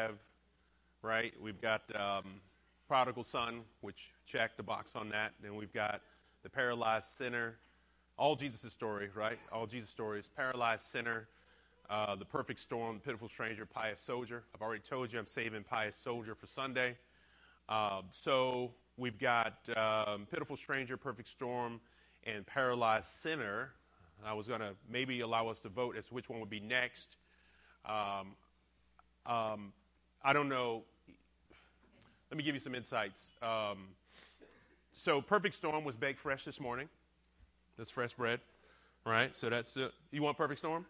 have, right? We've got um, prodigal son, which check the box on that. Then we've got the paralyzed sinner. All Jesus' story, right? All Jesus' stories. Paralyzed sinner, uh, the perfect storm, the pitiful stranger, pious soldier. I've already told you I'm saving pious soldier for Sunday. Uh, so we've got um, pitiful stranger, perfect storm, and paralyzed sinner. I was going to maybe allow us to vote as to which one would be next. Um, um, I don't know. Let me give you some insights. Um, so, Perfect Storm was baked fresh this morning. That's fresh bread, right? So that's uh, you want Perfect Storm?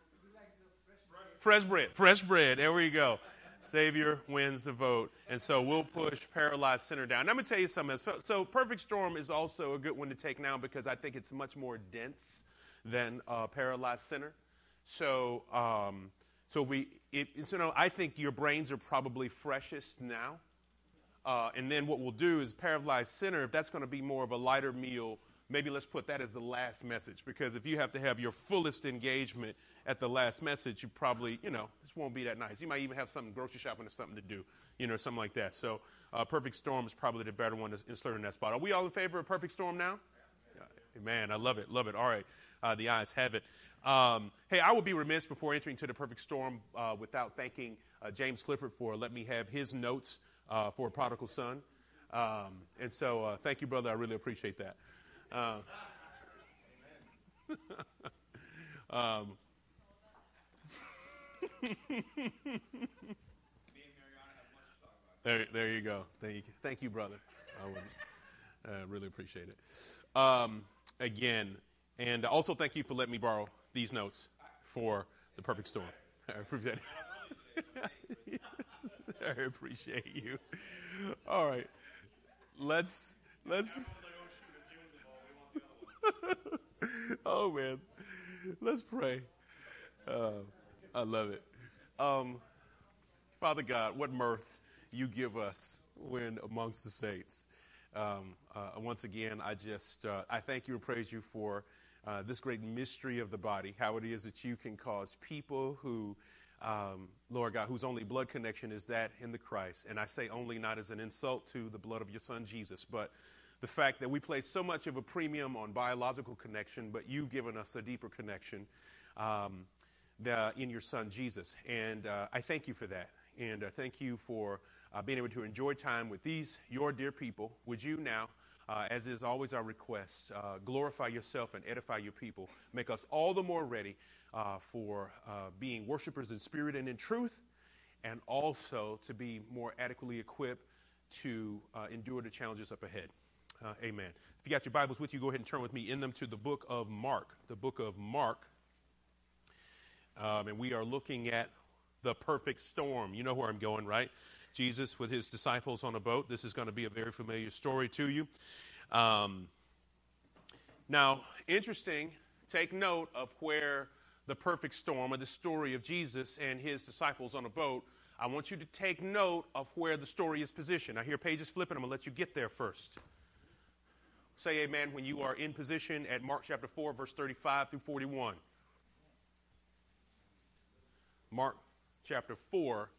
Fresh bread. Fresh bread. There we go. Savior wins the vote. And so we'll push Paralyzed Sinner down. Now, I'm going to tell you something. So, so, Perfect Storm is also a good one to take now because I think it's much more dense than uh, Paralyzed Sinner. So, um, so we, it, so I think your brains are probably freshest now. Uh, and then what we'll do is Paralyzed Sinner, if that's going to be more of a lighter meal, maybe let's put that as the last message because if you have to have your fullest engagement at the last message, you probably, you know, this won't be that nice. You might even have something grocery shopping or something to do, you know, something like that. So, uh, Perfect Storm is probably the better one to insert in that spot. Are we all in favor of Perfect Storm now? Man, I love it, love it. All right, uh, the ayes have it. Um, hey, I would be remiss before entering to the Perfect Storm uh, without thanking uh, James Clifford for letting me have his notes uh, for a prodigal son. Um, and so, uh, thank you, brother. I really appreciate that. um, there, there you go. Thank you, thank you brother. I would uh, really appreciate it. Again, and also thank you for letting me borrow these notes for the perfect storm. I appreciate it. I appreciate you. All right, let's let's. oh man, let's pray. Uh, I love it. Um, Father God, what mirth you give us when amongst the saints. Um, uh, once again, I just uh, I thank you and praise you for uh, this great mystery of the body, how it is that you can cause people who, um, Lord God, whose only blood connection is that in the Christ. And I say only not as an insult to the blood of your son Jesus, but the fact that we place so much of a premium on biological connection, but you've given us a deeper connection. Um, the, in your son Jesus. And uh, I thank you for that. And uh, thank you for uh, being able to enjoy time with these, your dear people. Would you now, uh, as is always our request, uh, glorify yourself and edify your people? Make us all the more ready uh, for being worshipers in spirit and in truth, and also to be more adequately equipped to endure the challenges up ahead. amen. If you got your Bibles with you, go ahead and turn with me in them to the book of Mark. The book of Mark. Um, and we are looking at the perfect storm. You know where I'm going, right? Jesus with his disciples on a boat. This is going to be a very familiar story to you. Um, now, interesting, take note of where the perfect storm, or the story of Jesus and his disciples on a boat, I want you to take note of where the story is positioned. I hear pages flipping. I'm going to let you get there first. Say amen when you are in position at Mark chapter 4, verse 35 through 41. Mark chapter 4,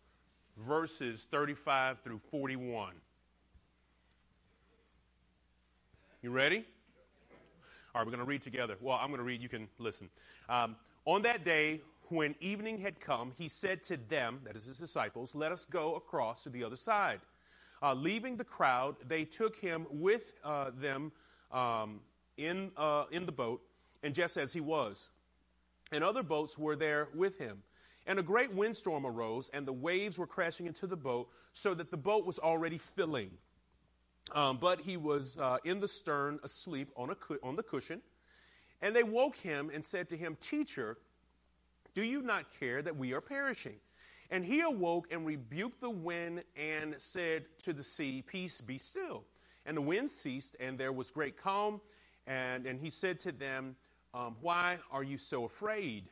verses 35 through 41. You ready? All right, we're going to read together. Well, I'm going to read, you can listen. Um, on that day, when evening had come, he said to them, that is his disciples, Let us go across to the other side. Uh, leaving the crowd, they took him with uh, them um, in, uh, in the boat, and just as he was. And other boats were there with him. And a great windstorm arose, and the waves were crashing into the boat, so that the boat was already filling. Um, but he was uh, in the stern, asleep on, a cu- on the cushion. And they woke him and said to him, Teacher, do you not care that we are perishing? And he awoke and rebuked the wind and said to the sea, Peace, be still. And the wind ceased, and there was great calm. And, and he said to them, um, Why are you so afraid?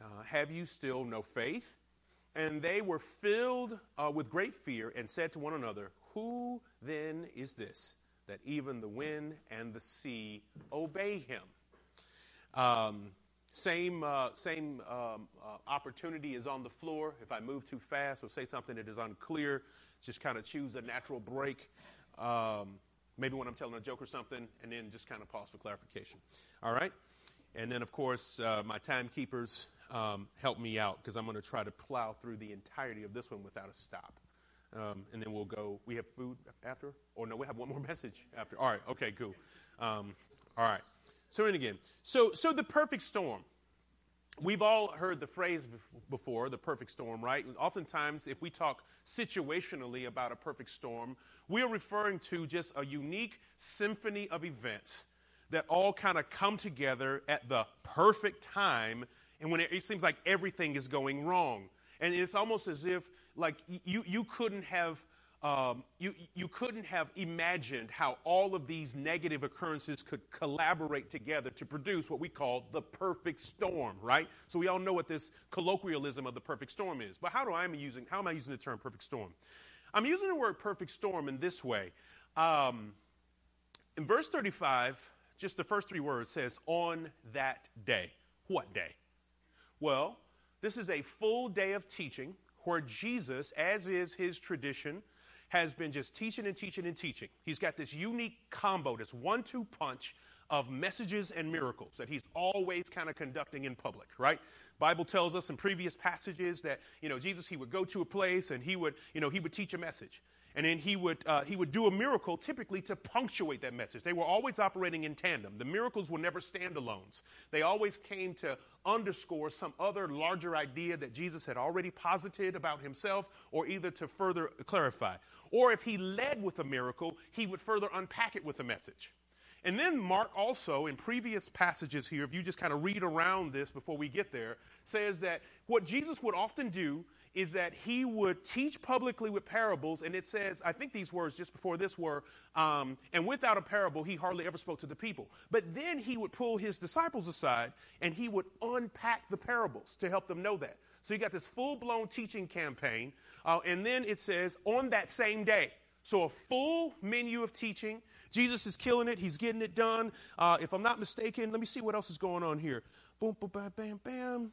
Uh, have you still no faith? And they were filled uh, with great fear and said to one another, Who then is this that even the wind and the sea obey him? Um, same, uh, same um, uh, opportunity is on the floor. If I move too fast or say something that is unclear, just kind of choose a natural break. Um, maybe when I'm telling a joke or something, and then just kind of pause for clarification. All right? And then, of course, uh, my timekeepers um, help me out because I'm going to try to plow through the entirety of this one without a stop. Um, and then we'll go. We have food after? Or no, we have one more message after. All right, okay, cool. Um, all right. So, and again, so, so the perfect storm. We've all heard the phrase before, the perfect storm, right? Oftentimes, if we talk situationally about a perfect storm, we are referring to just a unique symphony of events that all kind of come together at the perfect time and when it, it, seems like everything is going wrong. And it's almost as if, like, you, you couldn't have um, you, you couldn't have imagined how all of these negative occurrences could collaborate together to produce what we call the perfect storm, right? So we all know what this colloquialism of the perfect storm is. But how do I am using how am I using the term perfect storm? I'm using the word perfect storm in this way. Um, in verse 35, just the first three words says, on that day. What day? Well, this is a full day of teaching where Jesus, as is his tradition, has been just teaching and teaching and teaching. He's got this unique combo, this one two punch of messages and miracles that he's always kind of conducting in public, right? Bible tells us in previous passages that, you know, Jesus, he would go to a place and he would, you know, he would teach a message. And then he would, uh, he would do a miracle typically to punctuate that message. They were always operating in tandem. The miracles were never standalones. They always came to underscore some other larger idea that Jesus had already posited about himself or either to further clarify. Or if he led with a miracle, he would further unpack it with a message. And then Mark also, in previous passages here, if you just kind of read around this before we get there, says that what Jesus would often do is that he would teach publicly with parables, and it says, I think these words just before this were, um, and without a parable, he hardly ever spoke to the people. But then he would pull his disciples aside and he would unpack the parables to help them know that. So you got this full blown teaching campaign, uh, and then it says, on that same day. So a full menu of teaching. Jesus is killing it. He's getting it done. Uh, if I'm not mistaken, let me see what else is going on here. Boom, boom, bam, bam, bam.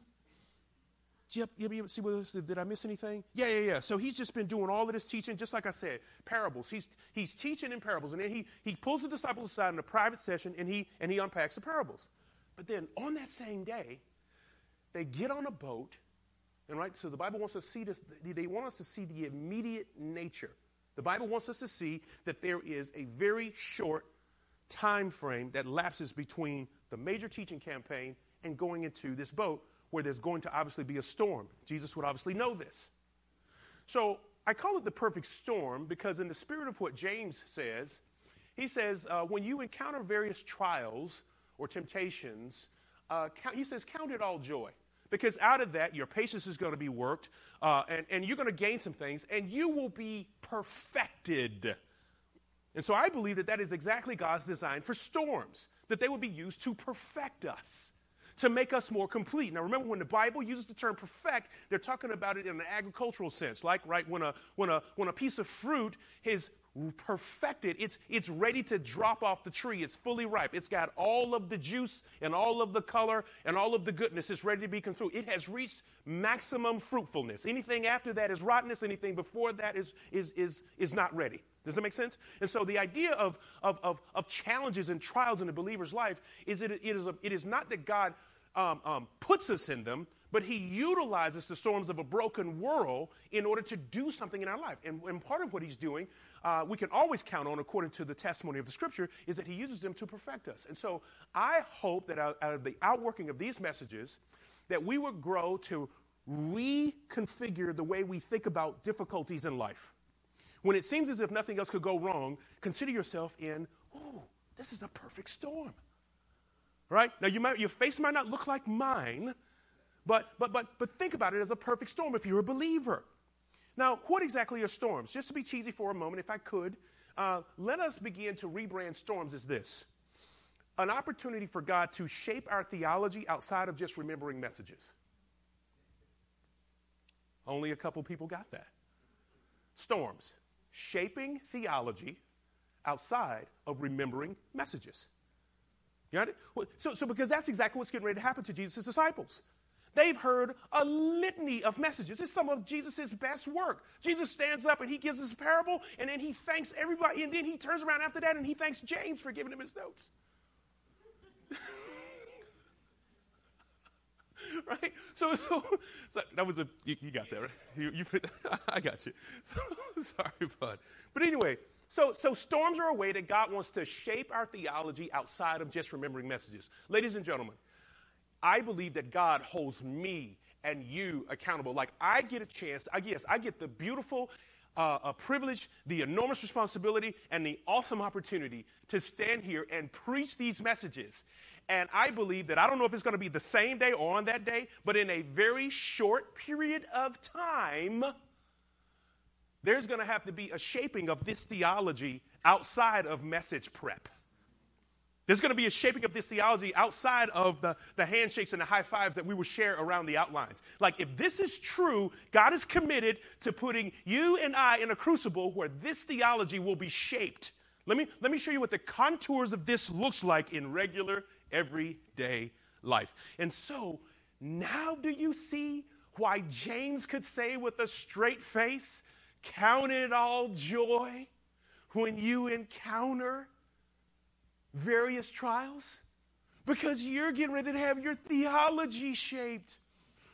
Yep, yep, yep. See what did I miss anything? Yeah, yeah, yeah. So he's just been doing all of this teaching, just like I said, parables. He's he's teaching in parables, and then he he pulls the disciples aside in a private session, and he and he unpacks the parables. But then on that same day, they get on a boat, and right. So the Bible wants us to see this. They want us to see the immediate nature. The Bible wants us to see that there is a very short time frame that lapses between the major teaching campaign and going into this boat where there's going to obviously be a storm. Jesus would obviously know this. So I call it the perfect storm because, in the spirit of what James says, he says, uh, when you encounter various trials or temptations, uh, count, he says, count it all joy. Because out of that, your patience is going to be worked, uh, and, and you're going to gain some things, and you will be perfected. And so I believe that that is exactly God's design for storms, that they would be used to perfect us to make us more complete. Now, remember, when the Bible uses the term perfect, they're talking about it in an agricultural sense. Like, right, when a, when a, when a piece of fruit is perfected, it's, it's ready to drop off the tree. It's fully ripe. It's got all of the juice and all of the color and all of the goodness. It's ready to be consumed. It has reached maximum fruitfulness. Anything after that is rottenness. Anything before that is, is, is, is not ready. Does that make sense? And so the idea of, of, of, of challenges and trials in a believer's life is that it is, a, it is not that God um, um, puts us in them, but he utilizes the storms of a broken world in order to do something in our life. And, and part of what he's doing, uh, we can always count on, according to the testimony of the scripture, is that he uses them to perfect us. And so I hope that out, out of the outworking of these messages, that we would grow to reconfigure the way we think about difficulties in life. When it seems as if nothing else could go wrong, consider yourself in, oh, this is a perfect storm. Right? Now, you might, your face might not look like mine, but, but, but, but think about it as a perfect storm if you're a believer. Now, what exactly are storms? Just to be cheesy for a moment, if I could, uh, let us begin to rebrand storms as this an opportunity for God to shape our theology outside of just remembering messages. Only a couple people got that. Storms shaping theology outside of remembering messages. You got it? So, so because that's exactly what's getting ready to happen to Jesus' disciples. They've heard a litany of messages. It's some of Jesus' best work. Jesus stands up and he gives us a parable, and then he thanks everybody, and then he turns around after that and he thanks James for giving him his notes. right? So, so, so, that was a, you, you got that, right? You, you, I got you. So, sorry, bud. But anyway, so, so storms are a way that God wants to shape our theology outside of just remembering messages. Ladies and gentlemen, I believe that God holds me and you accountable. Like I get a chance, I guess I get the beautiful uh, a privilege, the enormous responsibility, and the awesome opportunity to stand here and preach these messages. And I believe that I don't know if it's going to be the same day or on that day, but in a very short period of time, there's going to have to be a shaping of this theology outside of message prep. There's going to be a shaping of this theology outside of the, the handshakes and the high fives that we will share around the outlines. Like, if this is true, God is committed to putting you and I in a crucible where this theology will be shaped. Let me, let me show you what the contours of this looks like in regular, everyday life. And so, now do you see why James could say with a straight face, Count it all joy when you encounter various trials? Because you're getting ready to have your theology shaped.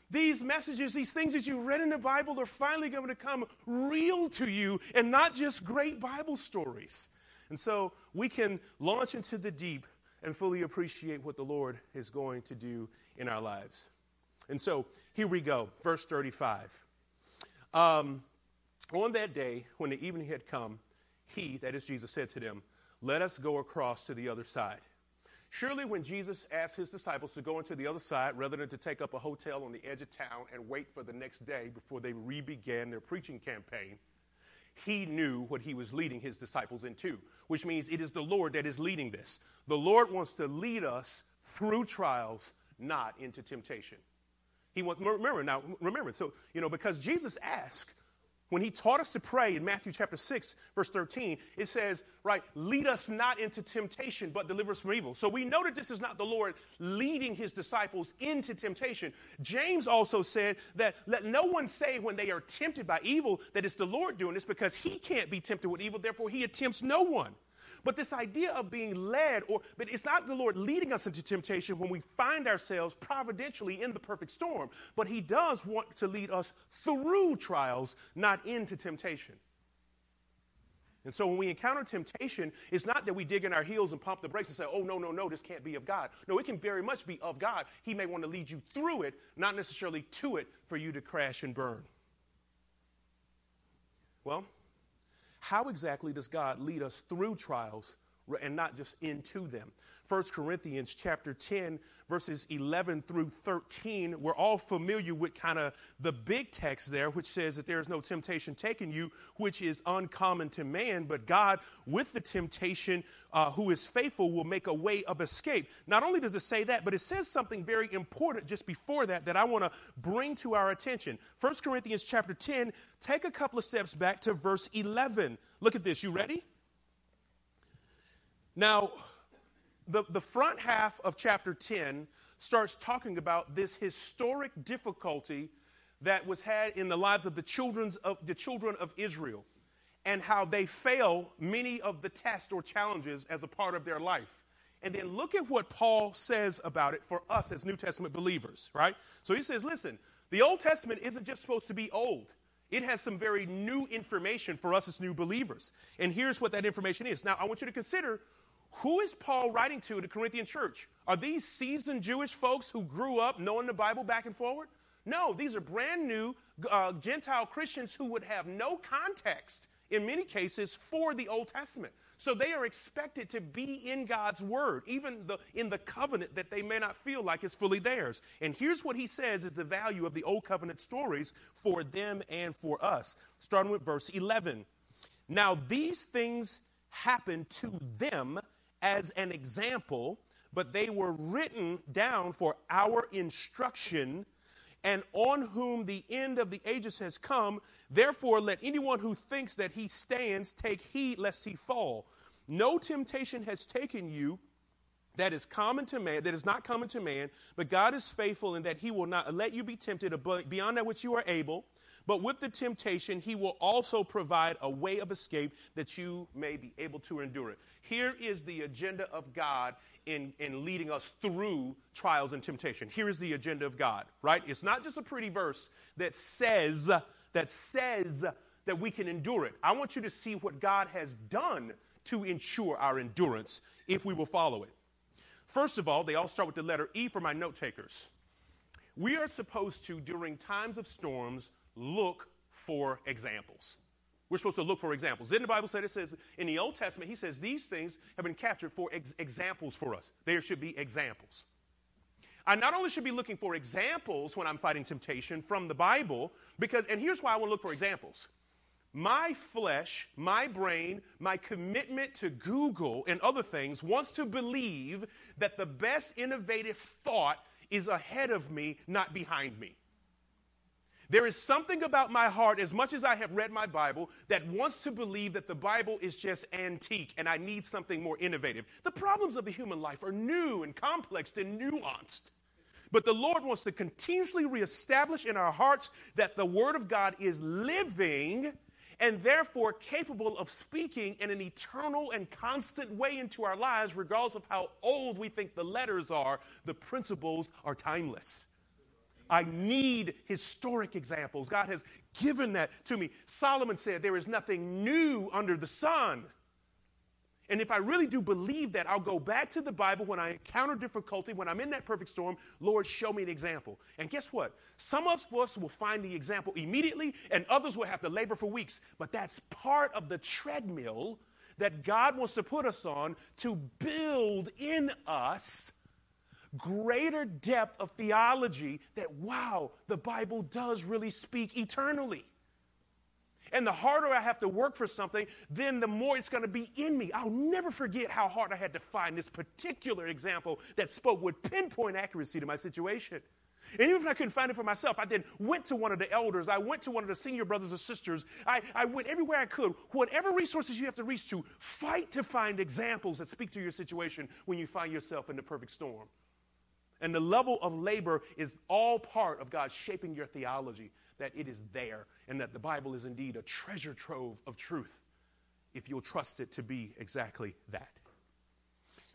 These messages, these things that you read in the Bible are finally going to come real to you and not just great Bible stories. And so we can launch into the deep and fully appreciate what the Lord is going to do in our lives. And so here we go, verse 35. Um, on that day, when the evening had come, he, that is Jesus, said to them, Let us go across to the other side. Surely, when Jesus asked his disciples to go into the other side rather than to take up a hotel on the edge of town and wait for the next day before they re began their preaching campaign, he knew what he was leading his disciples into, which means it is the Lord that is leading this. The Lord wants to lead us through trials, not into temptation. He wants, remember now, remember, so, you know, because Jesus asked, when he taught us to pray in Matthew chapter 6, verse 13, it says, right, lead us not into temptation, but deliver us from evil. So we know that this is not the Lord leading his disciples into temptation. James also said that let no one say when they are tempted by evil that it's the Lord doing this because he can't be tempted with evil, therefore he attempts no one. But this idea of being led, or but it's not the Lord leading us into temptation when we find ourselves providentially in the perfect storm, but He does want to lead us through trials, not into temptation. And so when we encounter temptation, it's not that we dig in our heels and pump the brakes and say, oh, no, no, no, this can't be of God. No, it can very much be of God. He may want to lead you through it, not necessarily to it for you to crash and burn. Well, how exactly does God lead us through trials and not just into them? 1 Corinthians chapter 10 verses 11 through 13 we're all familiar with kind of the big text there which says that there is no temptation taken you which is uncommon to man but God with the temptation uh, who is faithful will make a way of escape. Not only does it say that but it says something very important just before that that I want to bring to our attention. 1 Corinthians chapter 10 take a couple of steps back to verse 11 look at this. You ready now, the, the front half of chapter 10 starts talking about this historic difficulty that was had in the lives of the, children's of the children of Israel and how they fail many of the tests or challenges as a part of their life. And then look at what Paul says about it for us as New Testament believers, right? So he says, listen, the Old Testament isn't just supposed to be old. It has some very new information for us as new believers. And here's what that information is. Now, I want you to consider who is Paul writing to the Corinthian church? Are these seasoned Jewish folks who grew up knowing the Bible back and forward? No, these are brand new uh, Gentile Christians who would have no context in many cases for the Old Testament. So they are expected to be in God's Word, even the, in the covenant that they may not feel like is fully theirs. And here's what he says is the value of the Old Covenant stories for them and for us. Starting with verse 11. Now these things happened to them as an example, but they were written down for our instruction, and on whom the end of the ages has come. Therefore, let anyone who thinks that he stands take heed lest he fall. No temptation has taken you that is common to man, that is not common to man, but God is faithful in that he will not let you be tempted beyond that which you are able, but with the temptation, he will also provide a way of escape that you may be able to endure it. Here is the agenda of God in, in leading us through trials and temptation. Here is the agenda of God, right? It's not just a pretty verse that says, that says that we can endure it. I want you to see what God has done to ensure our endurance if we will follow it. First of all, they all start with the letter E for my note takers. We are supposed to, during times of storms, look for examples. We're supposed to look for examples. Didn't the Bible say it says in the Old Testament, he says these things have been captured for ex- examples for us. There should be examples. I not only should be looking for examples when I'm fighting temptation from the Bible, because, and here's why I want to look for examples. My flesh, my brain, my commitment to Google and other things wants to believe that the best innovative thought is ahead of me, not behind me. There is something about my heart, as much as I have read my Bible, that wants to believe that the Bible is just antique and I need something more innovative. The problems of the human life are new and complex and nuanced. But the Lord wants to continuously reestablish in our hearts that the Word of God is living and therefore capable of speaking in an eternal and constant way into our lives, regardless of how old we think the letters are, the principles are timeless. I need historic examples. God has given that to me. Solomon said, There is nothing new under the sun. And if I really do believe that, I'll go back to the Bible when I encounter difficulty, when I'm in that perfect storm. Lord, show me an example. And guess what? Some of us will find the example immediately, and others will have to labor for weeks. But that's part of the treadmill that God wants to put us on to build in us greater depth of theology that, wow, the Bible does really speak eternally. And the harder I have to work for something, then the more it's going to be in me. I'll never forget how hard I had to find this particular example that spoke with pinpoint accuracy to my situation. And even if I couldn't find it for myself, I then went to one of the elders. I went to one of the senior brothers or sisters. I, I went everywhere I could. Whatever resources you have to reach to, fight to find examples that speak to your situation when you find yourself in the perfect storm. And the level of labor is all part of God shaping your theology that it is there and that the Bible is indeed a treasure trove of truth if you'll trust it to be exactly that.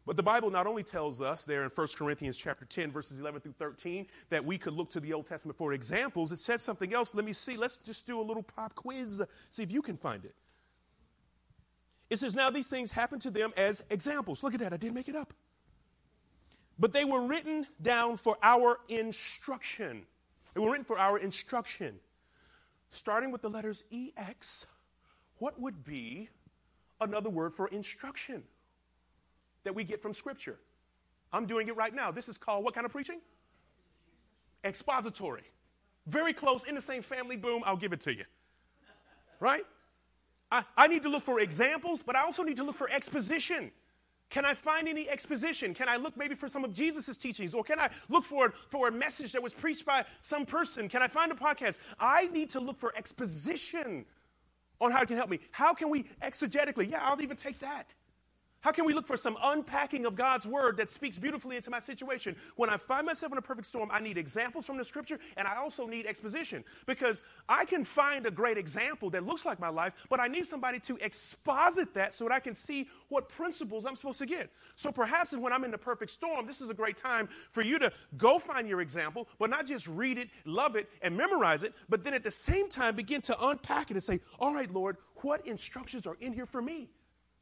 But the Bible not only tells us there in 1 Corinthians chapter 10 verses 11 through 13 that we could look to the Old Testament for examples, it says something else. Let me see. Let's just do a little pop quiz. See if you can find it. It says, Now these things happen to them as examples. Look at that. I didn't make it up. But they were written down for our instruction. They were written for our instruction. Starting with the letters EX, what would be another word for instruction that we get from Scripture? I'm doing it right now. This is called what kind of preaching? Expository. Very close, in the same family, boom, I'll give it to you. Right? I, I need to look for examples, but I also need to look for exposition. Can I find any exposition? Can I look maybe for some of Jesus' teachings? Or can I look for, for a message that was preached by some person? Can I find a podcast? I need to look for exposition on how it can help me. How can we exegetically? Yeah, I'll even take that. How can we look for some unpacking of God's word that speaks beautifully into my situation? When I find myself in a perfect storm, I need examples from the scripture and I also need exposition because I can find a great example that looks like my life, but I need somebody to exposit that so that I can see what principles I'm supposed to get. So perhaps when I'm in the perfect storm, this is a great time for you to go find your example, but not just read it, love it, and memorize it, but then at the same time begin to unpack it and say, All right, Lord, what instructions are in here for me?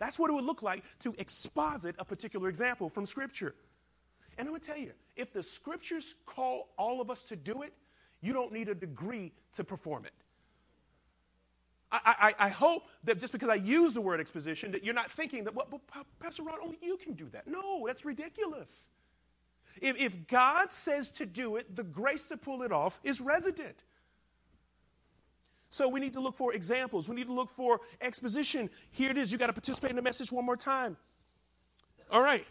That's what it would look like to exposit a particular example from Scripture. And I'm going to tell you, if the Scriptures call all of us to do it, you don't need a degree to perform it. I, I, I, hope that just because I use the word exposition, that you're not thinking that, well, Pastor Rod, only you can do that. No, that's ridiculous. If, if God says to do it, the grace to pull it off is resident. So we need to look for examples. We need to look for exposition. Here it is. You got to participate in the message one more time. All right.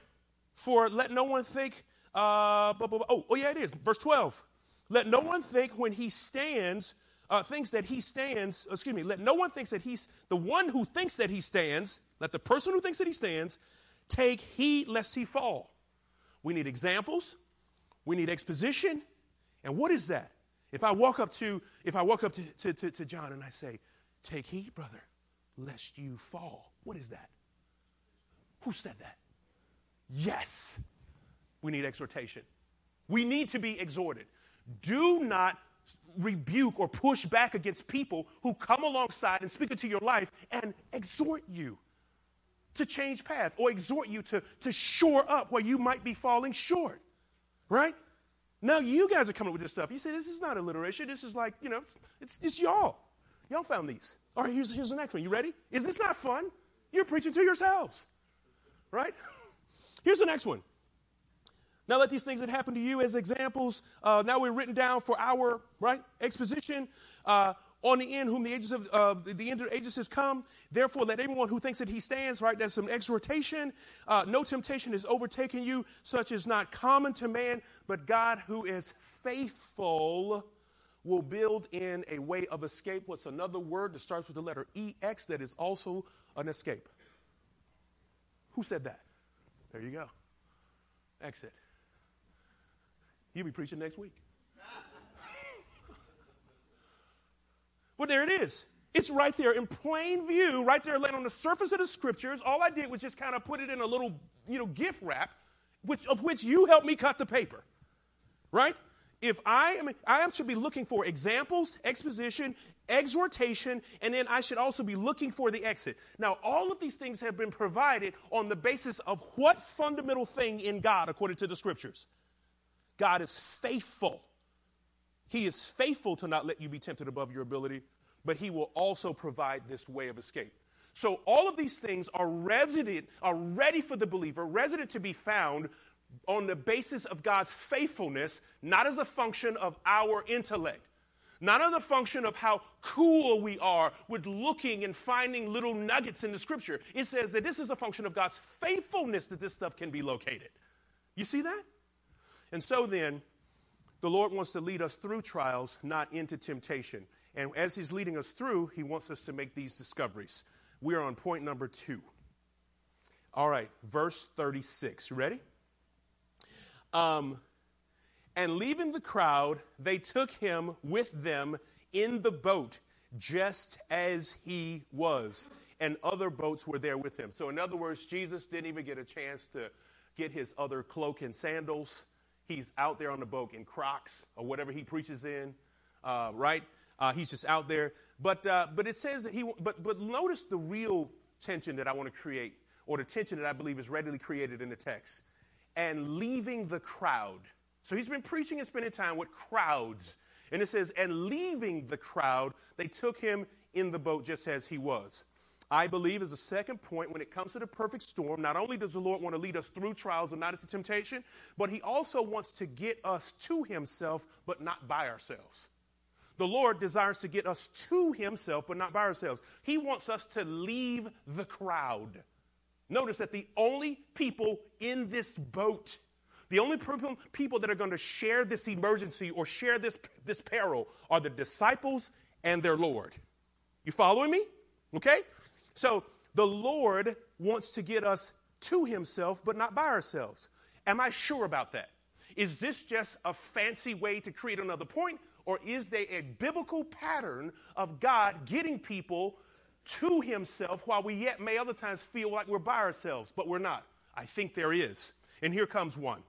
For let no one think. Uh, blah, blah, blah. Oh, oh, yeah, it is. Verse 12. Let no one think when he stands, uh, thinks that he stands, excuse me, let no one thinks that he's, the one who thinks that he stands, let the person who thinks that he stands take heed lest he fall. We need examples. We need exposition. And what is that? If I walk up to, if I walk up to, to, to, to John and I say, Take heed, brother, lest you fall. What is that? Who said that? Yes. We need exhortation. We need to be exhorted. Do not rebuke or push back against people who come alongside and speak into your life and exhort you to change path or exhort you to, to shore up where you might be falling short. Right? Now you guys are coming up with this stuff. You say this is not alliteration. This is like, you know, it's, it's y'all. Y'all found these. All right, here's, here's the next one. You ready? Is this not fun? You're preaching to yourselves. Right? Here's the next one. Now let these things that happen to you as examples. Uh, now we're written down for our right exposition. Uh, on the end, whom the ages of uh, the end of the ages has come. Therefore, let everyone who thinks that he stands, right, that's some exhortation. Uh, no temptation has overtaken you, such as not common to man, but God, who is faithful, will build in a way of escape. What's another word that starts with the letter EX that is also an escape? Who said that? There you go. Exit. You'll be preaching next week. Well, there it is. It's right there in plain view, right there laying on the surface of the scriptures. All I did was just kind of put it in a little, you know, gift wrap, which of which you helped me cut the paper. Right? If I am I should be looking for examples, exposition, exhortation, and then I should also be looking for the exit. Now, all of these things have been provided on the basis of what fundamental thing in God according to the scriptures? God is faithful. He is faithful to not let you be tempted above your ability, but He will also provide this way of escape. So all of these things are resident, are ready for the believer, resident to be found on the basis of God's faithfulness, not as a function of our intellect, not as a function of how cool we are with looking and finding little nuggets in the scripture. It says that this is a function of God's faithfulness that this stuff can be located. You see that? And so then, the Lord wants to lead us through trials, not into temptation. And as He's leading us through, He wants us to make these discoveries. We are on point number two. All right, verse 36. You ready? Um, and leaving the crowd, they took him with them in the boat, just as he was. And other boats were there with him. So, in other words, Jesus didn't even get a chance to get his other cloak and sandals He's out there on the boat in Crocs or whatever he preaches in, uh, right? Uh, he's just out there. But, uh, but it says that he, but, but notice the real tension that I want to create, or the tension that I believe is readily created in the text. And leaving the crowd. So he's been preaching and spending time with crowds. And it says, and leaving the crowd, they took him in the boat just as he was. I believe is a second point when it comes to the perfect storm. Not only does the Lord want to lead us through trials and not into temptation, but He also wants to get us to Himself, but not by ourselves. The Lord desires to get us to Himself, but not by ourselves. He wants us to leave the crowd. Notice that the only people in this boat, the only people that are going to share this emergency or share this, this peril are the disciples and their Lord. You following me? Okay? So the Lord wants to get us to himself, but not by ourselves. Am I sure about that? Is this just a fancy way to create another point, or is there a biblical pattern of God getting people to himself while we yet may other times feel like we're by ourselves, but we're not? I think there is. And here comes one.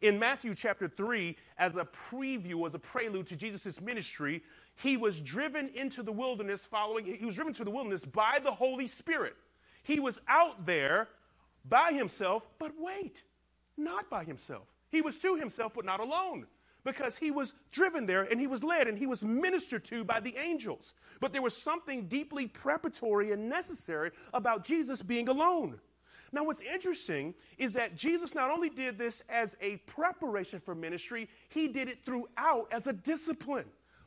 In Matthew chapter 3, as a preview, as a prelude to Jesus' ministry, he was driven into the wilderness following, he was driven to the wilderness by the Holy Spirit. He was out there by himself, but wait, not by himself. He was to himself, but not alone because he was driven there and he was led and he was ministered to by the angels. But there was something deeply preparatory and necessary about Jesus being alone. Now, what's interesting is that Jesus not only did this as a preparation for ministry, he did it throughout as a discipline.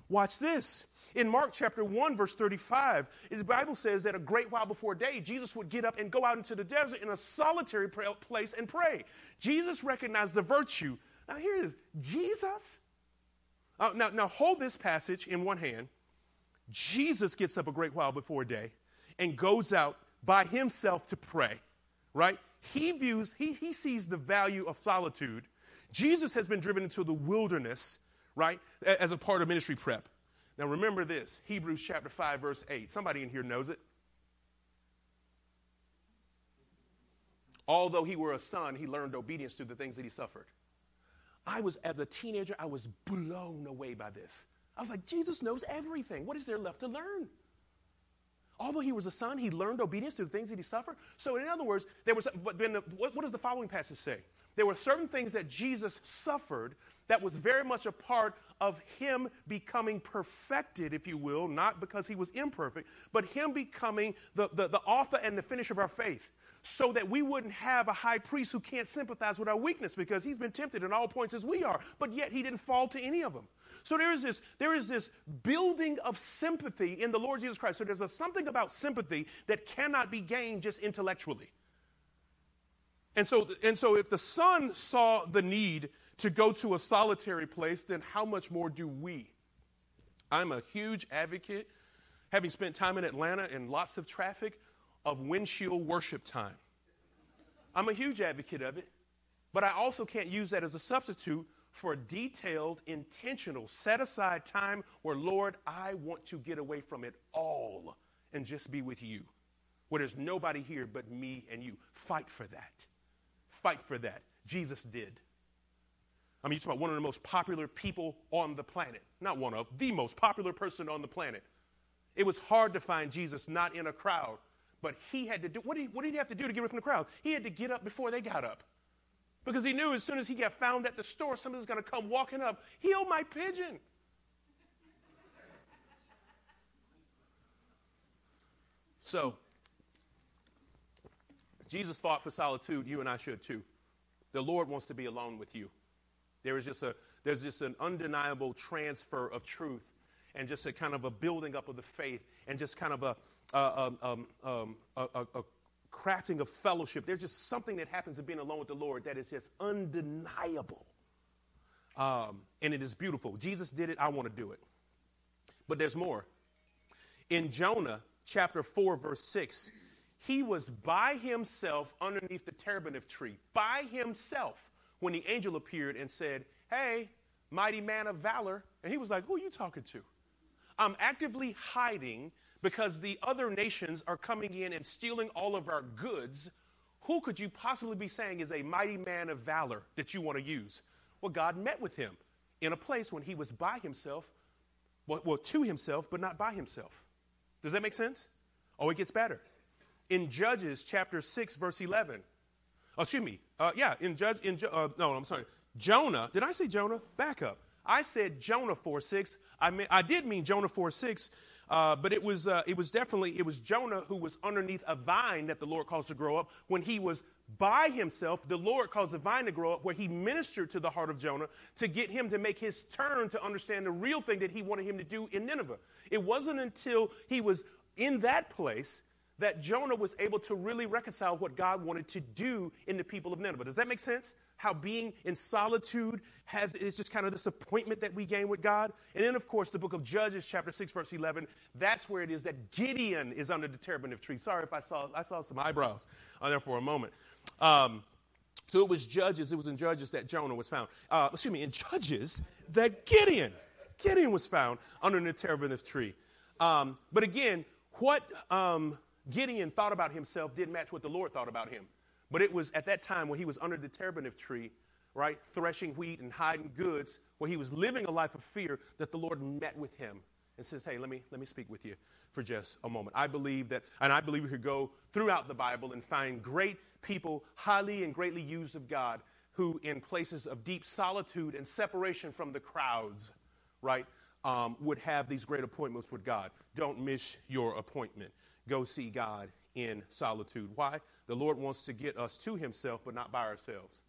Watch this. In Mark chapter 1, verse 35, the Bible says that a great while before day, Jesus would get up and go out into the desert in a solitary place and pray. Jesus recognized the virtue. Now, here it is Jesus. Uh, now, now, hold this passage in one hand. Jesus gets up a great while before day and goes out by himself to pray right? He views, he, he sees the value of solitude. Jesus has been driven into the wilderness, right, as a part of ministry prep. Now remember this Hebrews chapter 5, verse 8. Somebody in here knows it. Although he were a son, he learned obedience through the things that he suffered. I was, as a teenager, I was blown away by this. I was like, Jesus knows everything. What is there left to learn? Although he was a son, he learned obedience to the things that he suffered. So, in other words, there was. But then, the, what, what does the following passage say? There were certain things that Jesus suffered that was very much a part of him becoming perfected, if you will, not because he was imperfect, but him becoming the, the, the author and the finisher of our faith so that we wouldn't have a high priest who can't sympathize with our weakness because he's been tempted in all points as we are, but yet he didn't fall to any of them. So there is this, there is this building of sympathy in the Lord Jesus Christ. So there's a, something about sympathy that cannot be gained just intellectually. And so, and so if the Son saw the need to go to a solitary place, then how much more do we? I'm a huge advocate, having spent time in Atlanta and lots of traffic, of windshield worship time. I'm a huge advocate of it, but I also can't use that as a substitute for detailed, intentional, set aside time where, Lord, I want to get away from it all and just be with you, where there's nobody here but me and you. Fight for that. Fight for that. Jesus did. I mean, you're talking about one of the most popular people on the planet. Not one of, the most popular person on the planet. It was hard to find Jesus not in a crowd but he had to do, what did, he, what did he have to do to get away from the crowd? He had to get up before they got up. Because he knew as soon as he got found at the store, somebody's going to come walking up, heal my pigeon. So, Jesus fought for solitude. You and I should too. The Lord wants to be alone with you. There is just a, there's just an undeniable transfer of truth and just a kind of a building up of the faith and just kind of a, uh, um, um, a, a, a crafting of fellowship. There's just something that happens in being alone with the Lord that is just undeniable. Um, and it is beautiful. Jesus did it, I want to do it. But there's more. In Jonah chapter 4, verse 6, he was by himself underneath the terebinth tree, by himself, when the angel appeared and said, Hey, mighty man of valor. And he was like, Who are you talking to? I'm actively hiding because the other nations are coming in and stealing all of our goods, who could you possibly be saying is a mighty man of valor that you want to use? Well, God met with him in a place when he was by himself, well, well to himself, but not by himself. Does that make sense? Oh, it gets better. In Judges chapter 6, verse 11, oh, excuse me, uh, yeah, in Judge, in, uh, no, I'm sorry, Jonah, did I say Jonah? Back up. I said Jonah 4 6. I, mean, I did mean Jonah 4 6 uh, but it was, uh, it was definitely, it was Jonah who was underneath a vine that the Lord caused to grow up. When he was by himself, the Lord caused the vine to grow up where he ministered to the heart of Jonah to get him to make his turn to understand the real thing that he wanted him to do in Nineveh. It wasn't until he was in that place that Jonah was able to really reconcile what God wanted to do in the people of Nineveh. Does that make sense? How being in solitude has is just kind of this appointment that we gain with God. And then, of course, the book of Judges, chapter 6, verse 11, that's where it is that Gideon is under the terebinth tree. Sorry if I saw, I saw some eyebrows on there for a moment. Um, so it was Judges, it was in Judges that Jonah was found. Uh, excuse me, in Judges that Gideon, Gideon was found under the terebinth tree. Um, but again, what um, Gideon thought about himself didn't match what the Lord thought about him. But it was at that time when he was under the terebinth tree, right, threshing wheat and hiding goods, where he was living a life of fear, that the Lord met with him and says, Hey, let me, let me speak with you for just a moment. I believe that, and I believe we could go throughout the Bible and find great people, highly and greatly used of God, who in places of deep solitude and separation from the crowds, right, um, would have these great appointments with God. Don't miss your appointment. Go see God in solitude. Why? The Lord wants to get us to Himself, but not by ourselves.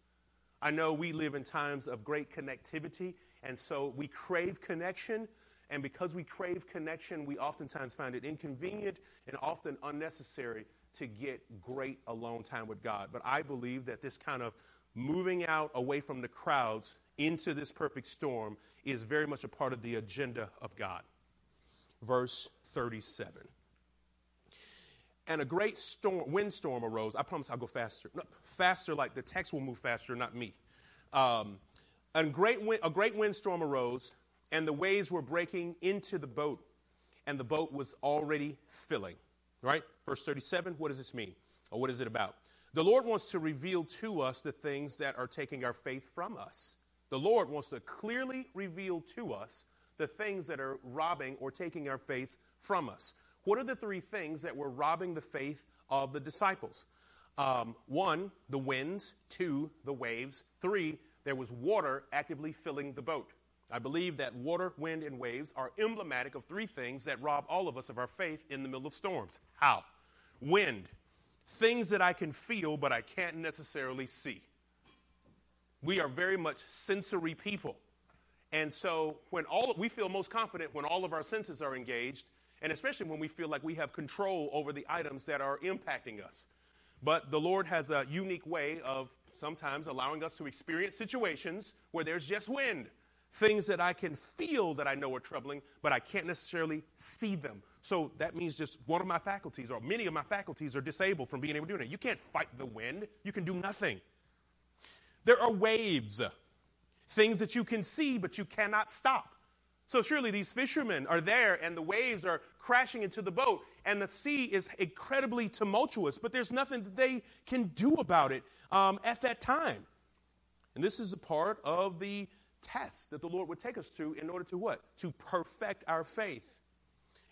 I know we live in times of great connectivity, and so we crave connection. And because we crave connection, we oftentimes find it inconvenient and often unnecessary to get great alone time with God. But I believe that this kind of moving out away from the crowds into this perfect storm is very much a part of the agenda of God. Verse 37. And a great storm, windstorm arose. I promise I'll go faster. No, faster, like the text will move faster, not me. Um, and great wind, a great windstorm arose, and the waves were breaking into the boat, and the boat was already filling. Right? Verse 37, what does this mean? Or what is it about? The Lord wants to reveal to us the things that are taking our faith from us. The Lord wants to clearly reveal to us the things that are robbing or taking our faith from us. What are the three things that were robbing the faith of the disciples? Um, one, the winds. Two, the waves. Three, there was water actively filling the boat. I believe that water, wind, and waves are emblematic of three things that rob all of us of our faith in the middle of storms. How? Wind, things that I can feel but I can't necessarily see. We are very much sensory people. And so when all we feel most confident when all of our senses are engaged, and especially when we feel like we have control over the items that are impacting us. But the Lord has a unique way of sometimes allowing us to experience situations where there's just wind, things that I can feel that I know are troubling, but I can't necessarily see them. So that means just one of my faculties, or many of my faculties, are disabled from being able to do it. You can't fight the wind, you can do nothing. There are waves, things that you can see, but you cannot stop. So surely these fishermen are there and the waves are crashing into the boat and the sea is incredibly tumultuous, but there's nothing that they can do about it um, at that time. And this is a part of the test that the Lord would take us to in order to what? To perfect our faith.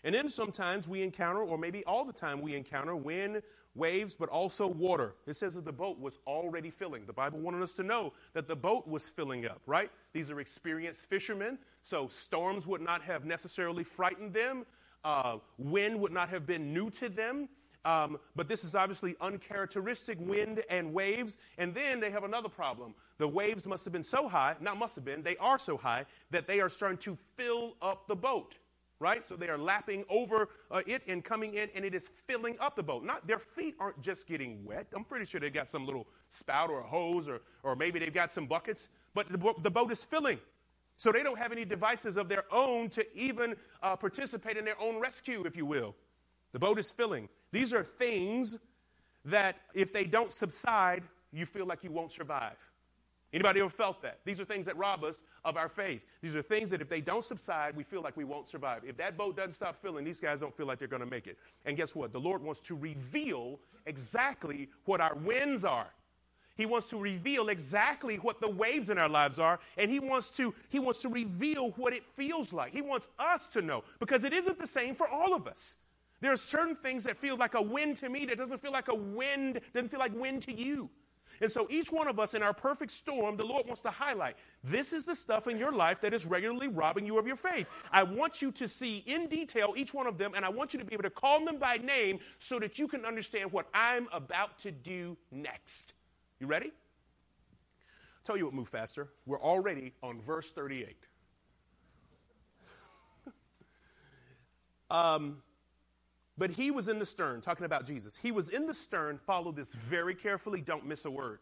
And then sometimes we encounter, or maybe all the time we encounter, wind, waves, but also water. It says that the boat was already filling. The Bible wanted us to know that the boat was filling up, right? These are experienced fishermen, so storms would not have necessarily frightened them. Uh, wind would not have been new to them. Um, but this is obviously uncharacteristic wind and waves. And then they have another problem. The waves must have been so high, not must have been, they are so high that they are starting to fill up the boat right? So they are lapping over uh, it and coming in, and it is filling up the boat. Not their feet aren't just getting wet. I'm pretty sure they've got some little spout or a hose, or or maybe they've got some buckets. But the, the boat is filling, so they don't have any devices of their own to even uh, participate in their own rescue, if you will. The boat is filling. These are things that, if they don't subside, you feel like you won't survive. Anybody ever felt that? These are things that rob us of our faith. These are things that if they don't subside, we feel like we won't survive. If that boat doesn't stop filling, these guys don't feel like they're going to make it. And guess what? The Lord wants to reveal exactly what our winds are. He wants to reveal exactly what the waves in our lives are, and he wants to he wants to reveal what it feels like. He wants us to know because it isn't the same for all of us. There are certain things that feel like a wind to me that doesn't feel like a wind, doesn't feel like wind to you. And so each one of us in our perfect storm, the Lord wants to highlight this is the stuff in your life that is regularly robbing you of your faith. I want you to see in detail each one of them, and I want you to be able to call them by name so that you can understand what I'm about to do next. You ready? I'll tell you what, move faster. We're already on verse 38. um, but he was in the stern, talking about Jesus. He was in the stern, follow this very carefully, don't miss a word.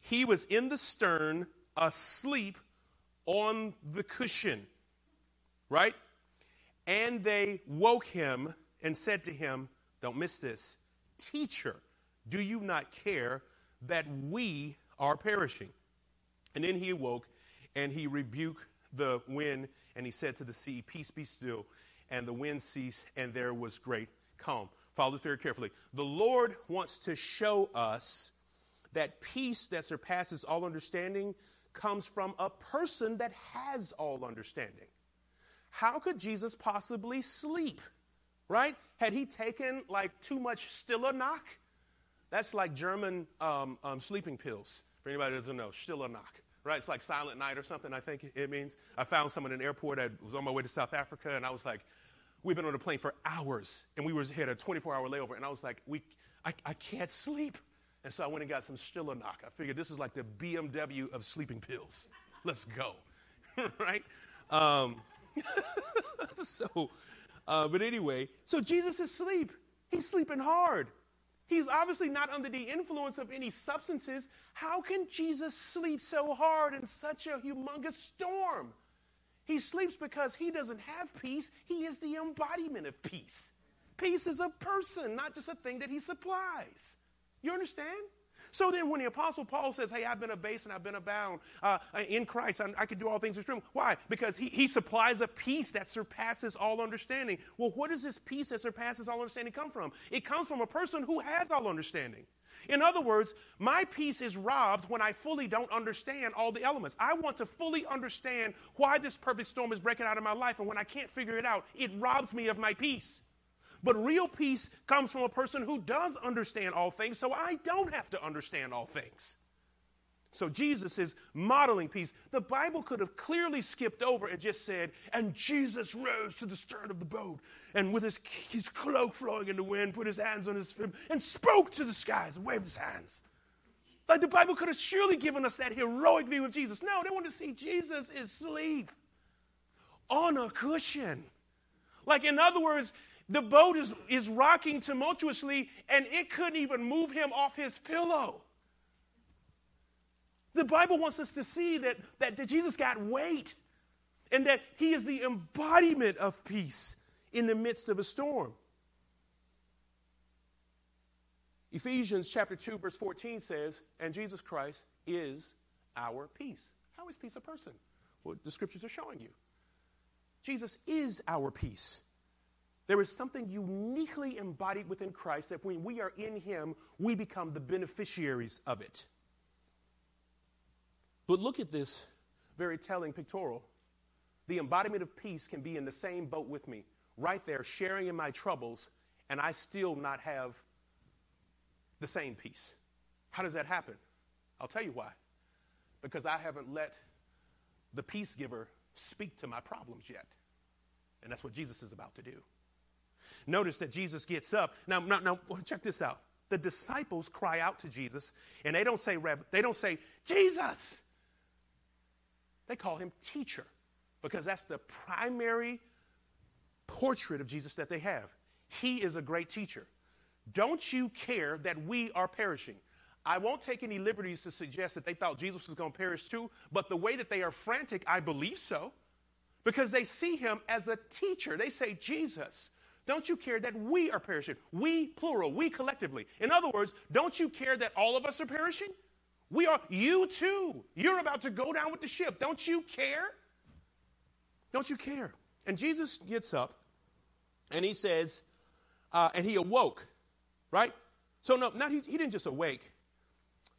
He was in the stern, asleep on the cushion, right? And they woke him and said to him, Don't miss this, Teacher, do you not care that we are perishing? And then he awoke and he rebuked the wind and he said to the sea, Peace be still and the wind ceased, and there was great calm. Follow this very carefully. The Lord wants to show us that peace that surpasses all understanding comes from a person that has all understanding. How could Jesus possibly sleep? Right? Had he taken like too much Stille Nacht? That's like German um, um, sleeping pills. For anybody that doesn't know, Stille Nacht right? It's like Silent Night or something, I think it means. I found some in an airport. I was on my way to South Africa, and I was like, we've been on a plane for hours, and we were, had a 24-hour layover, and I was like, we, I, I can't sleep. And so I went and got some Stille Nacht. I figured this is like the BMW of sleeping pills. Let's go, right? Um, so, uh, but anyway, so Jesus is asleep. He's sleeping hard. He's obviously not under the influence of any substances. How can Jesus sleep so hard in such a humongous storm? He sleeps because he doesn't have peace. He is the embodiment of peace. Peace is a person, not just a thing that he supplies. You understand? So then, when the Apostle Paul says, Hey, I've been abased and I've been abound uh, in Christ, I, I can do all things through him. Why? Because he, he supplies a peace that surpasses all understanding. Well, where does this peace that surpasses all understanding come from? It comes from a person who has all understanding. In other words, my peace is robbed when I fully don't understand all the elements. I want to fully understand why this perfect storm is breaking out in my life, and when I can't figure it out, it robs me of my peace. But real peace comes from a person who does understand all things, so I don't have to understand all things. So Jesus is modeling peace. The Bible could have clearly skipped over and just said, and Jesus rose to the stern of the boat, and with his, his cloak flowing in the wind, put his hands on his fib, and spoke to the skies and waved his hands. Like the Bible could have surely given us that heroic view of Jesus. No, they want to see Jesus asleep on a cushion. Like, in other words, the boat is, is rocking tumultuously, and it couldn't even move him off his pillow. The Bible wants us to see that, that, that Jesus got weight and that he is the embodiment of peace in the midst of a storm. Ephesians chapter 2 verse 14 says, "And Jesus Christ is our peace." How is peace a person? Well, the scriptures are showing you. Jesus is our peace. There is something uniquely embodied within Christ that when we are in Him, we become the beneficiaries of it. But look at this very telling pictorial. The embodiment of peace can be in the same boat with me, right there, sharing in my troubles, and I still not have the same peace. How does that happen? I'll tell you why. Because I haven't let the peace giver speak to my problems yet. And that's what Jesus is about to do. Notice that Jesus gets up. Now, now, now check this out. The disciples cry out to Jesus, and they don't say, they don't say, Jesus. They call him teacher because that's the primary portrait of Jesus that they have. He is a great teacher. Don't you care that we are perishing? I won't take any liberties to suggest that they thought Jesus was going to perish too, but the way that they are frantic, I believe so, because they see him as a teacher. They say, Jesus, don't you care that we are perishing? We, plural, we collectively. In other words, don't you care that all of us are perishing? We are, you too. You're about to go down with the ship. Don't you care? Don't you care? And Jesus gets up and he says, uh, and he awoke, right? So, no, not he, he didn't just awake,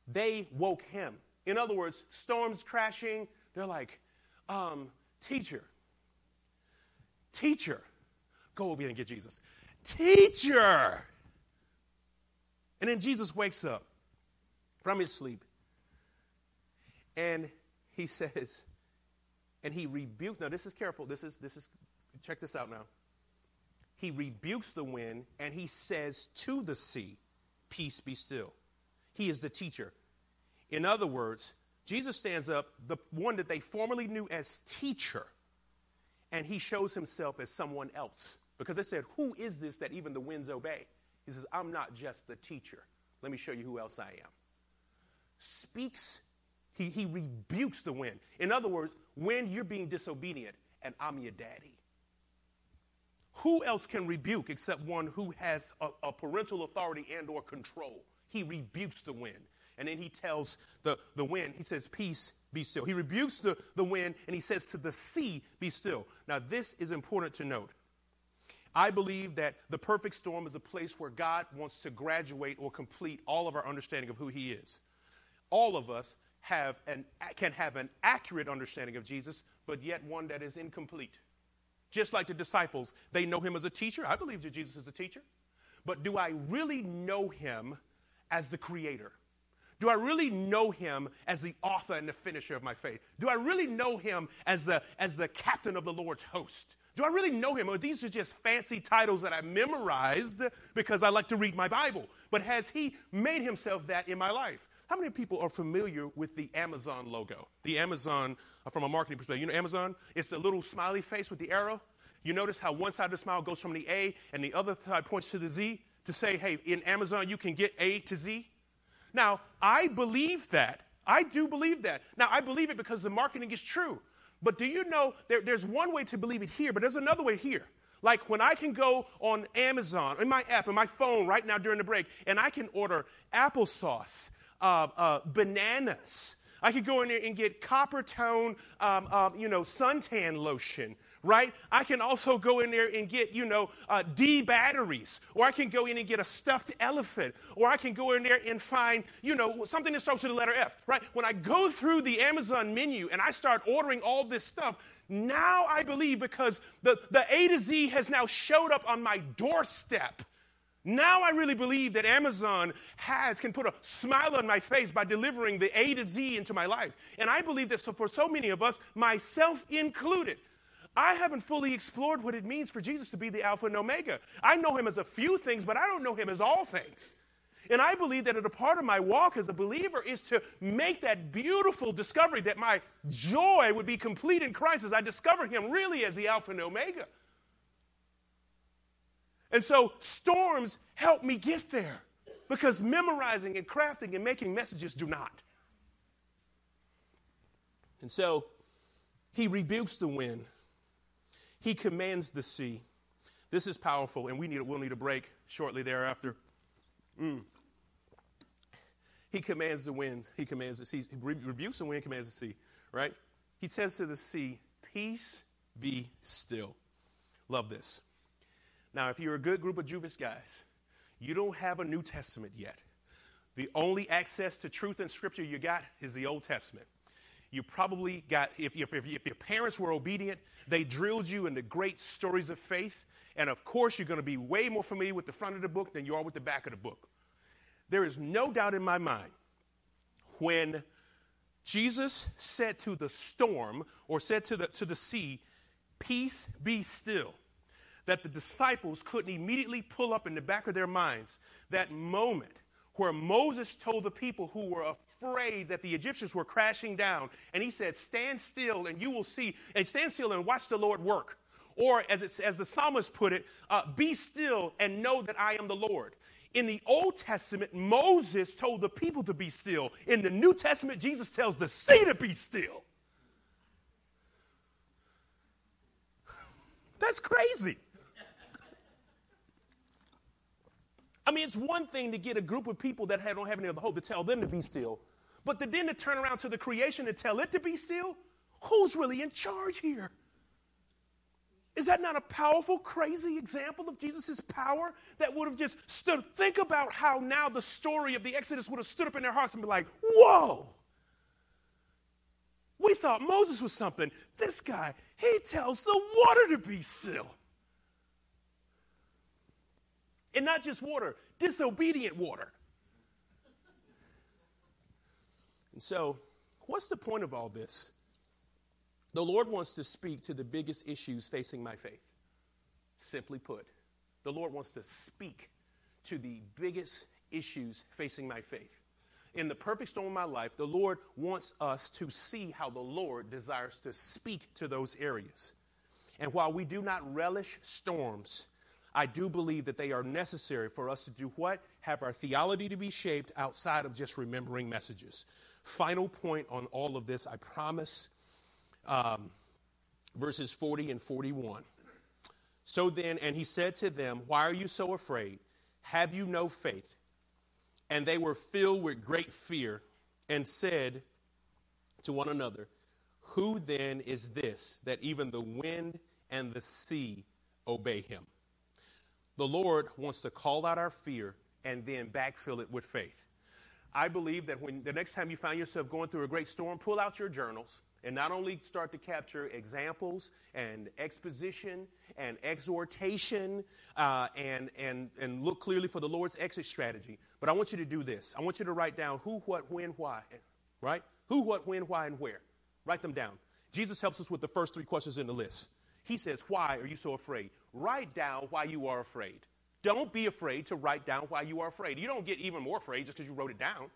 they woke him. In other words, storms crashing. They're like, um, teacher, teacher, Go over and get Jesus. Teacher! And then Jesus wakes up from his sleep and he says, and he rebukes. Now, this is careful. This is, this is, check this out now. He rebukes the wind and he says to the sea, Peace be still. He is the teacher. In other words, Jesus stands up, the one that they formerly knew as teacher, and he shows himself as someone else. Because they said, Who is this that even the winds obey? He says, I'm not just the teacher. Let me show you who else I am. Speaks, he, he rebukes the wind. In other words, when you're being disobedient, and I'm your daddy. Who else can rebuke except one who has a, a parental authority and or control? He rebukes the wind. And then he tells the, the wind, he says, Peace, be still. He rebukes the, the wind and he says to the sea, Be still. Now, this is important to note. I believe that the perfect storm is a place where God wants to graduate or complete all of our understanding of who He is. All of us have an, can have an accurate understanding of Jesus, but yet one that is incomplete. Just like the disciples, they know Him as a teacher. I believe that Jesus is a teacher. But do I really know Him as the Creator? Do I really know him as the author and the finisher of my faith? Do I really know him as the, as the captain of the Lord's host? Do I really know him? Or these are just fancy titles that I memorized because I like to read my Bible. But has he made himself that in my life? How many people are familiar with the Amazon logo? The Amazon, uh, from a marketing perspective, you know Amazon? It's the little smiley face with the arrow. You notice how one side of the smile goes from the A and the other side points to the Z to say, hey, in Amazon you can get A to Z. Now, I believe that. I do believe that. Now, I believe it because the marketing is true. But do you know there, there's one way to believe it here, but there's another way here. Like when I can go on Amazon, in my app, in my phone right now during the break, and I can order applesauce, uh, uh, bananas. I could go in there and get Coppertone, um, um, you know, suntan lotion right? I can also go in there and get, you know, uh, D batteries, or I can go in and get a stuffed elephant, or I can go in there and find, you know, something that starts with the letter F, right? When I go through the Amazon menu and I start ordering all this stuff, now I believe because the, the A to Z has now showed up on my doorstep. Now I really believe that Amazon has can put a smile on my face by delivering the A to Z into my life. And I believe that for so many of us, myself included, I haven't fully explored what it means for Jesus to be the Alpha and Omega. I know him as a few things, but I don't know him as all things. And I believe that a part of my walk as a believer is to make that beautiful discovery that my joy would be complete in Christ as I discover him really as the Alpha and Omega. And so storms help me get there because memorizing and crafting and making messages do not. And so he rebukes the wind he commands the sea. This is powerful, and we need, we'll need a break shortly thereafter. Mm. He commands the winds. He commands the sea. He rebukes the wind, commands the sea, right? He says to the sea, Peace be still. Love this. Now, if you're a good group of Jewish guys, you don't have a New Testament yet. The only access to truth and scripture you got is the Old Testament. You probably got, if, if, if, if your parents were obedient, they drilled you into great stories of faith. And of course, you're going to be way more familiar with the front of the book than you are with the back of the book. There is no doubt in my mind when Jesus said to the storm or said to the, to the sea, Peace be still, that the disciples couldn't immediately pull up in the back of their minds that moment where Moses told the people who were afraid that the Egyptians were crashing down. And he said, Stand still and you will see, and stand still and watch the Lord work. Or, as, as the psalmist put it, uh, be still and know that I am the Lord. In the Old Testament, Moses told the people to be still. In the New Testament, Jesus tells the sea to be still. That's crazy. I mean, it's one thing to get a group of people that don't have any other hope to tell them to be still. But to then to turn around to the creation and tell it to be still, who's really in charge here? Is that not a powerful, crazy example of Jesus' power that would have just stood? Think about how now the story of the Exodus would have stood up in their hearts and be like, whoa! We thought Moses was something. This guy, he tells the water to be still. And not just water, disobedient water. And so, what's the point of all this? The Lord wants to speak to the biggest issues facing my faith. Simply put, the Lord wants to speak to the biggest issues facing my faith. In the perfect storm of my life, the Lord wants us to see how the Lord desires to speak to those areas. And while we do not relish storms, I do believe that they are necessary for us to do what? Have our theology to be shaped outside of just remembering messages. Final point on all of this, I promise. Um, verses 40 and 41. So then, and he said to them, Why are you so afraid? Have you no faith? And they were filled with great fear and said to one another, Who then is this that even the wind and the sea obey him? The Lord wants to call out our fear and then backfill it with faith. I believe that when the next time you find yourself going through a great storm, pull out your journals and not only start to capture examples and exposition and exhortation uh, and, and, and look clearly for the Lord's exit strategy, but I want you to do this. I want you to write down who, what, when, why, right? Who, what, when, why, and where. Write them down. Jesus helps us with the first three questions in the list. He says, Why are you so afraid? Write down why you are afraid. Don't be afraid to write down why you are afraid. You don't get even more afraid just because you wrote it down.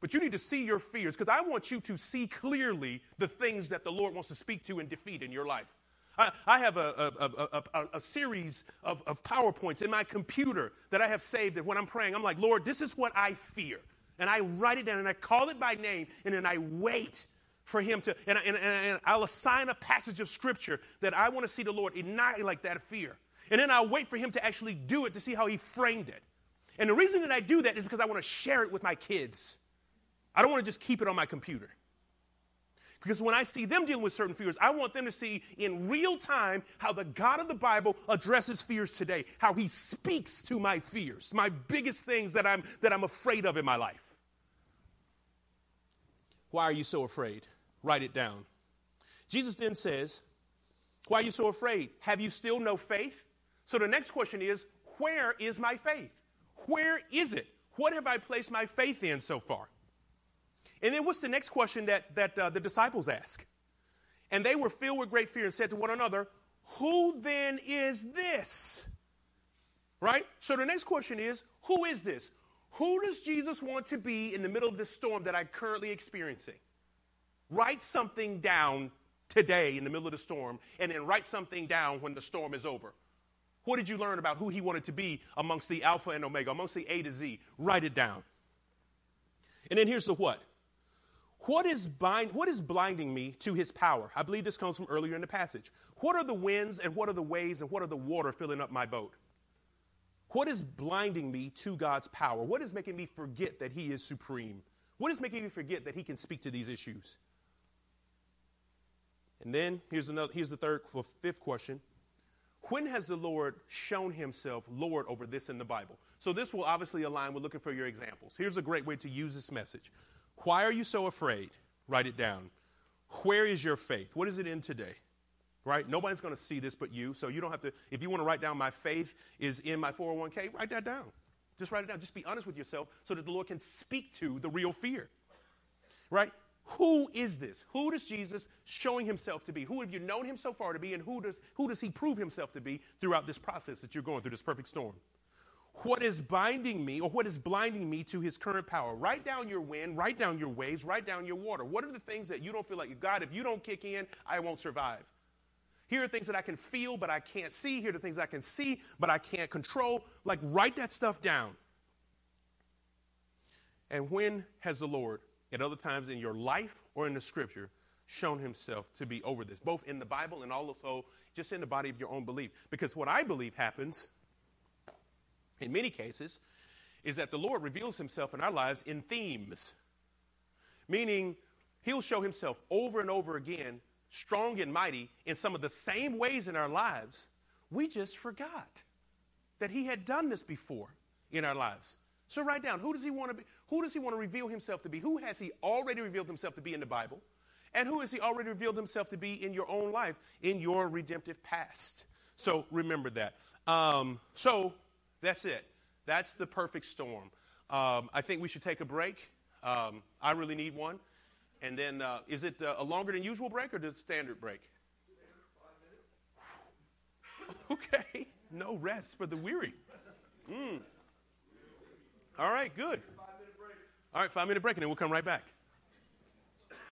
But you need to see your fears because I want you to see clearly the things that the Lord wants to speak to and defeat in your life. I, I have a, a, a, a series of, of PowerPoints in my computer that I have saved that when I'm praying, I'm like, Lord, this is what I fear. And I write it down and I call it by name and then I wait for him to, and, and, and I'll assign a passage of scripture that I want to see the Lord annihilate like that fear. And then I'll wait for him to actually do it to see how he framed it. And the reason that I do that is because I want to share it with my kids. I don't want to just keep it on my computer. Because when I see them dealing with certain fears, I want them to see in real time how the God of the Bible addresses fears today, how he speaks to my fears, my biggest things that I'm, that I'm afraid of in my life. Why are you so afraid? Write it down. Jesus then says, Why are you so afraid? Have you still no faith? So the next question is, Where is my faith? Where is it? What have I placed my faith in so far? And then what's the next question that, that uh, the disciples ask? And they were filled with great fear and said to one another, Who then is this? Right? So the next question is, Who is this? Who does Jesus want to be in the middle of this storm that I'm currently experiencing? Write something down today in the middle of the storm, and then write something down when the storm is over. What did you learn about who he wanted to be amongst the Alpha and Omega, amongst the A to Z? Write it down. And then here's the what. What is, bind, what is blinding me to his power? I believe this comes from earlier in the passage. What are the winds and what are the waves and what are the water filling up my boat? What is blinding me to God's power? What is making me forget that he is supreme? What is making me forget that he can speak to these issues? And then here's another here's the third or fifth question. When has the Lord shown himself Lord over this in the Bible? So this will obviously align with looking for your examples. Here's a great way to use this message. Why are you so afraid? Write it down. Where is your faith? What is it in today? Right? Nobody's going to see this but you. So you don't have to, if you want to write down my faith is in my 401k, write that down. Just write it down. Just be honest with yourself so that the Lord can speak to the real fear. Right? Who is this? Who does Jesus showing himself to be? Who have you known him so far to be, and who does, who does he prove himself to be throughout this process that you're going through, this perfect storm? What is binding me or what is blinding me to his current power? Write down your wind, write down your waves, write down your water. What are the things that you don't feel like, God, if you don't kick in, I won't survive? Here are things that I can feel, but I can't see. Here are the things I can see, but I can't control. Like, write that stuff down. And when has the Lord, at other times in your life or in the scripture, shown himself to be over this, both in the Bible and also just in the body of your own belief? Because what I believe happens in many cases is that the Lord reveals himself in our lives in themes, meaning he'll show himself over and over again, strong and mighty, in some of the same ways in our lives. We just forgot that he had done this before in our lives. So write down who does he want to be? Who does he want to reveal himself to be? Who has he already revealed himself to be in the Bible? And who has he already revealed himself to be in your own life, in your redemptive past? So remember that. Um, so that's it. That's the perfect storm. Um, I think we should take a break. Um, I really need one. And then, uh, is it uh, a longer than usual break or does standard break? okay. No rest for the weary. Mm. All right, good. All right, five minute break, and then we'll come right back.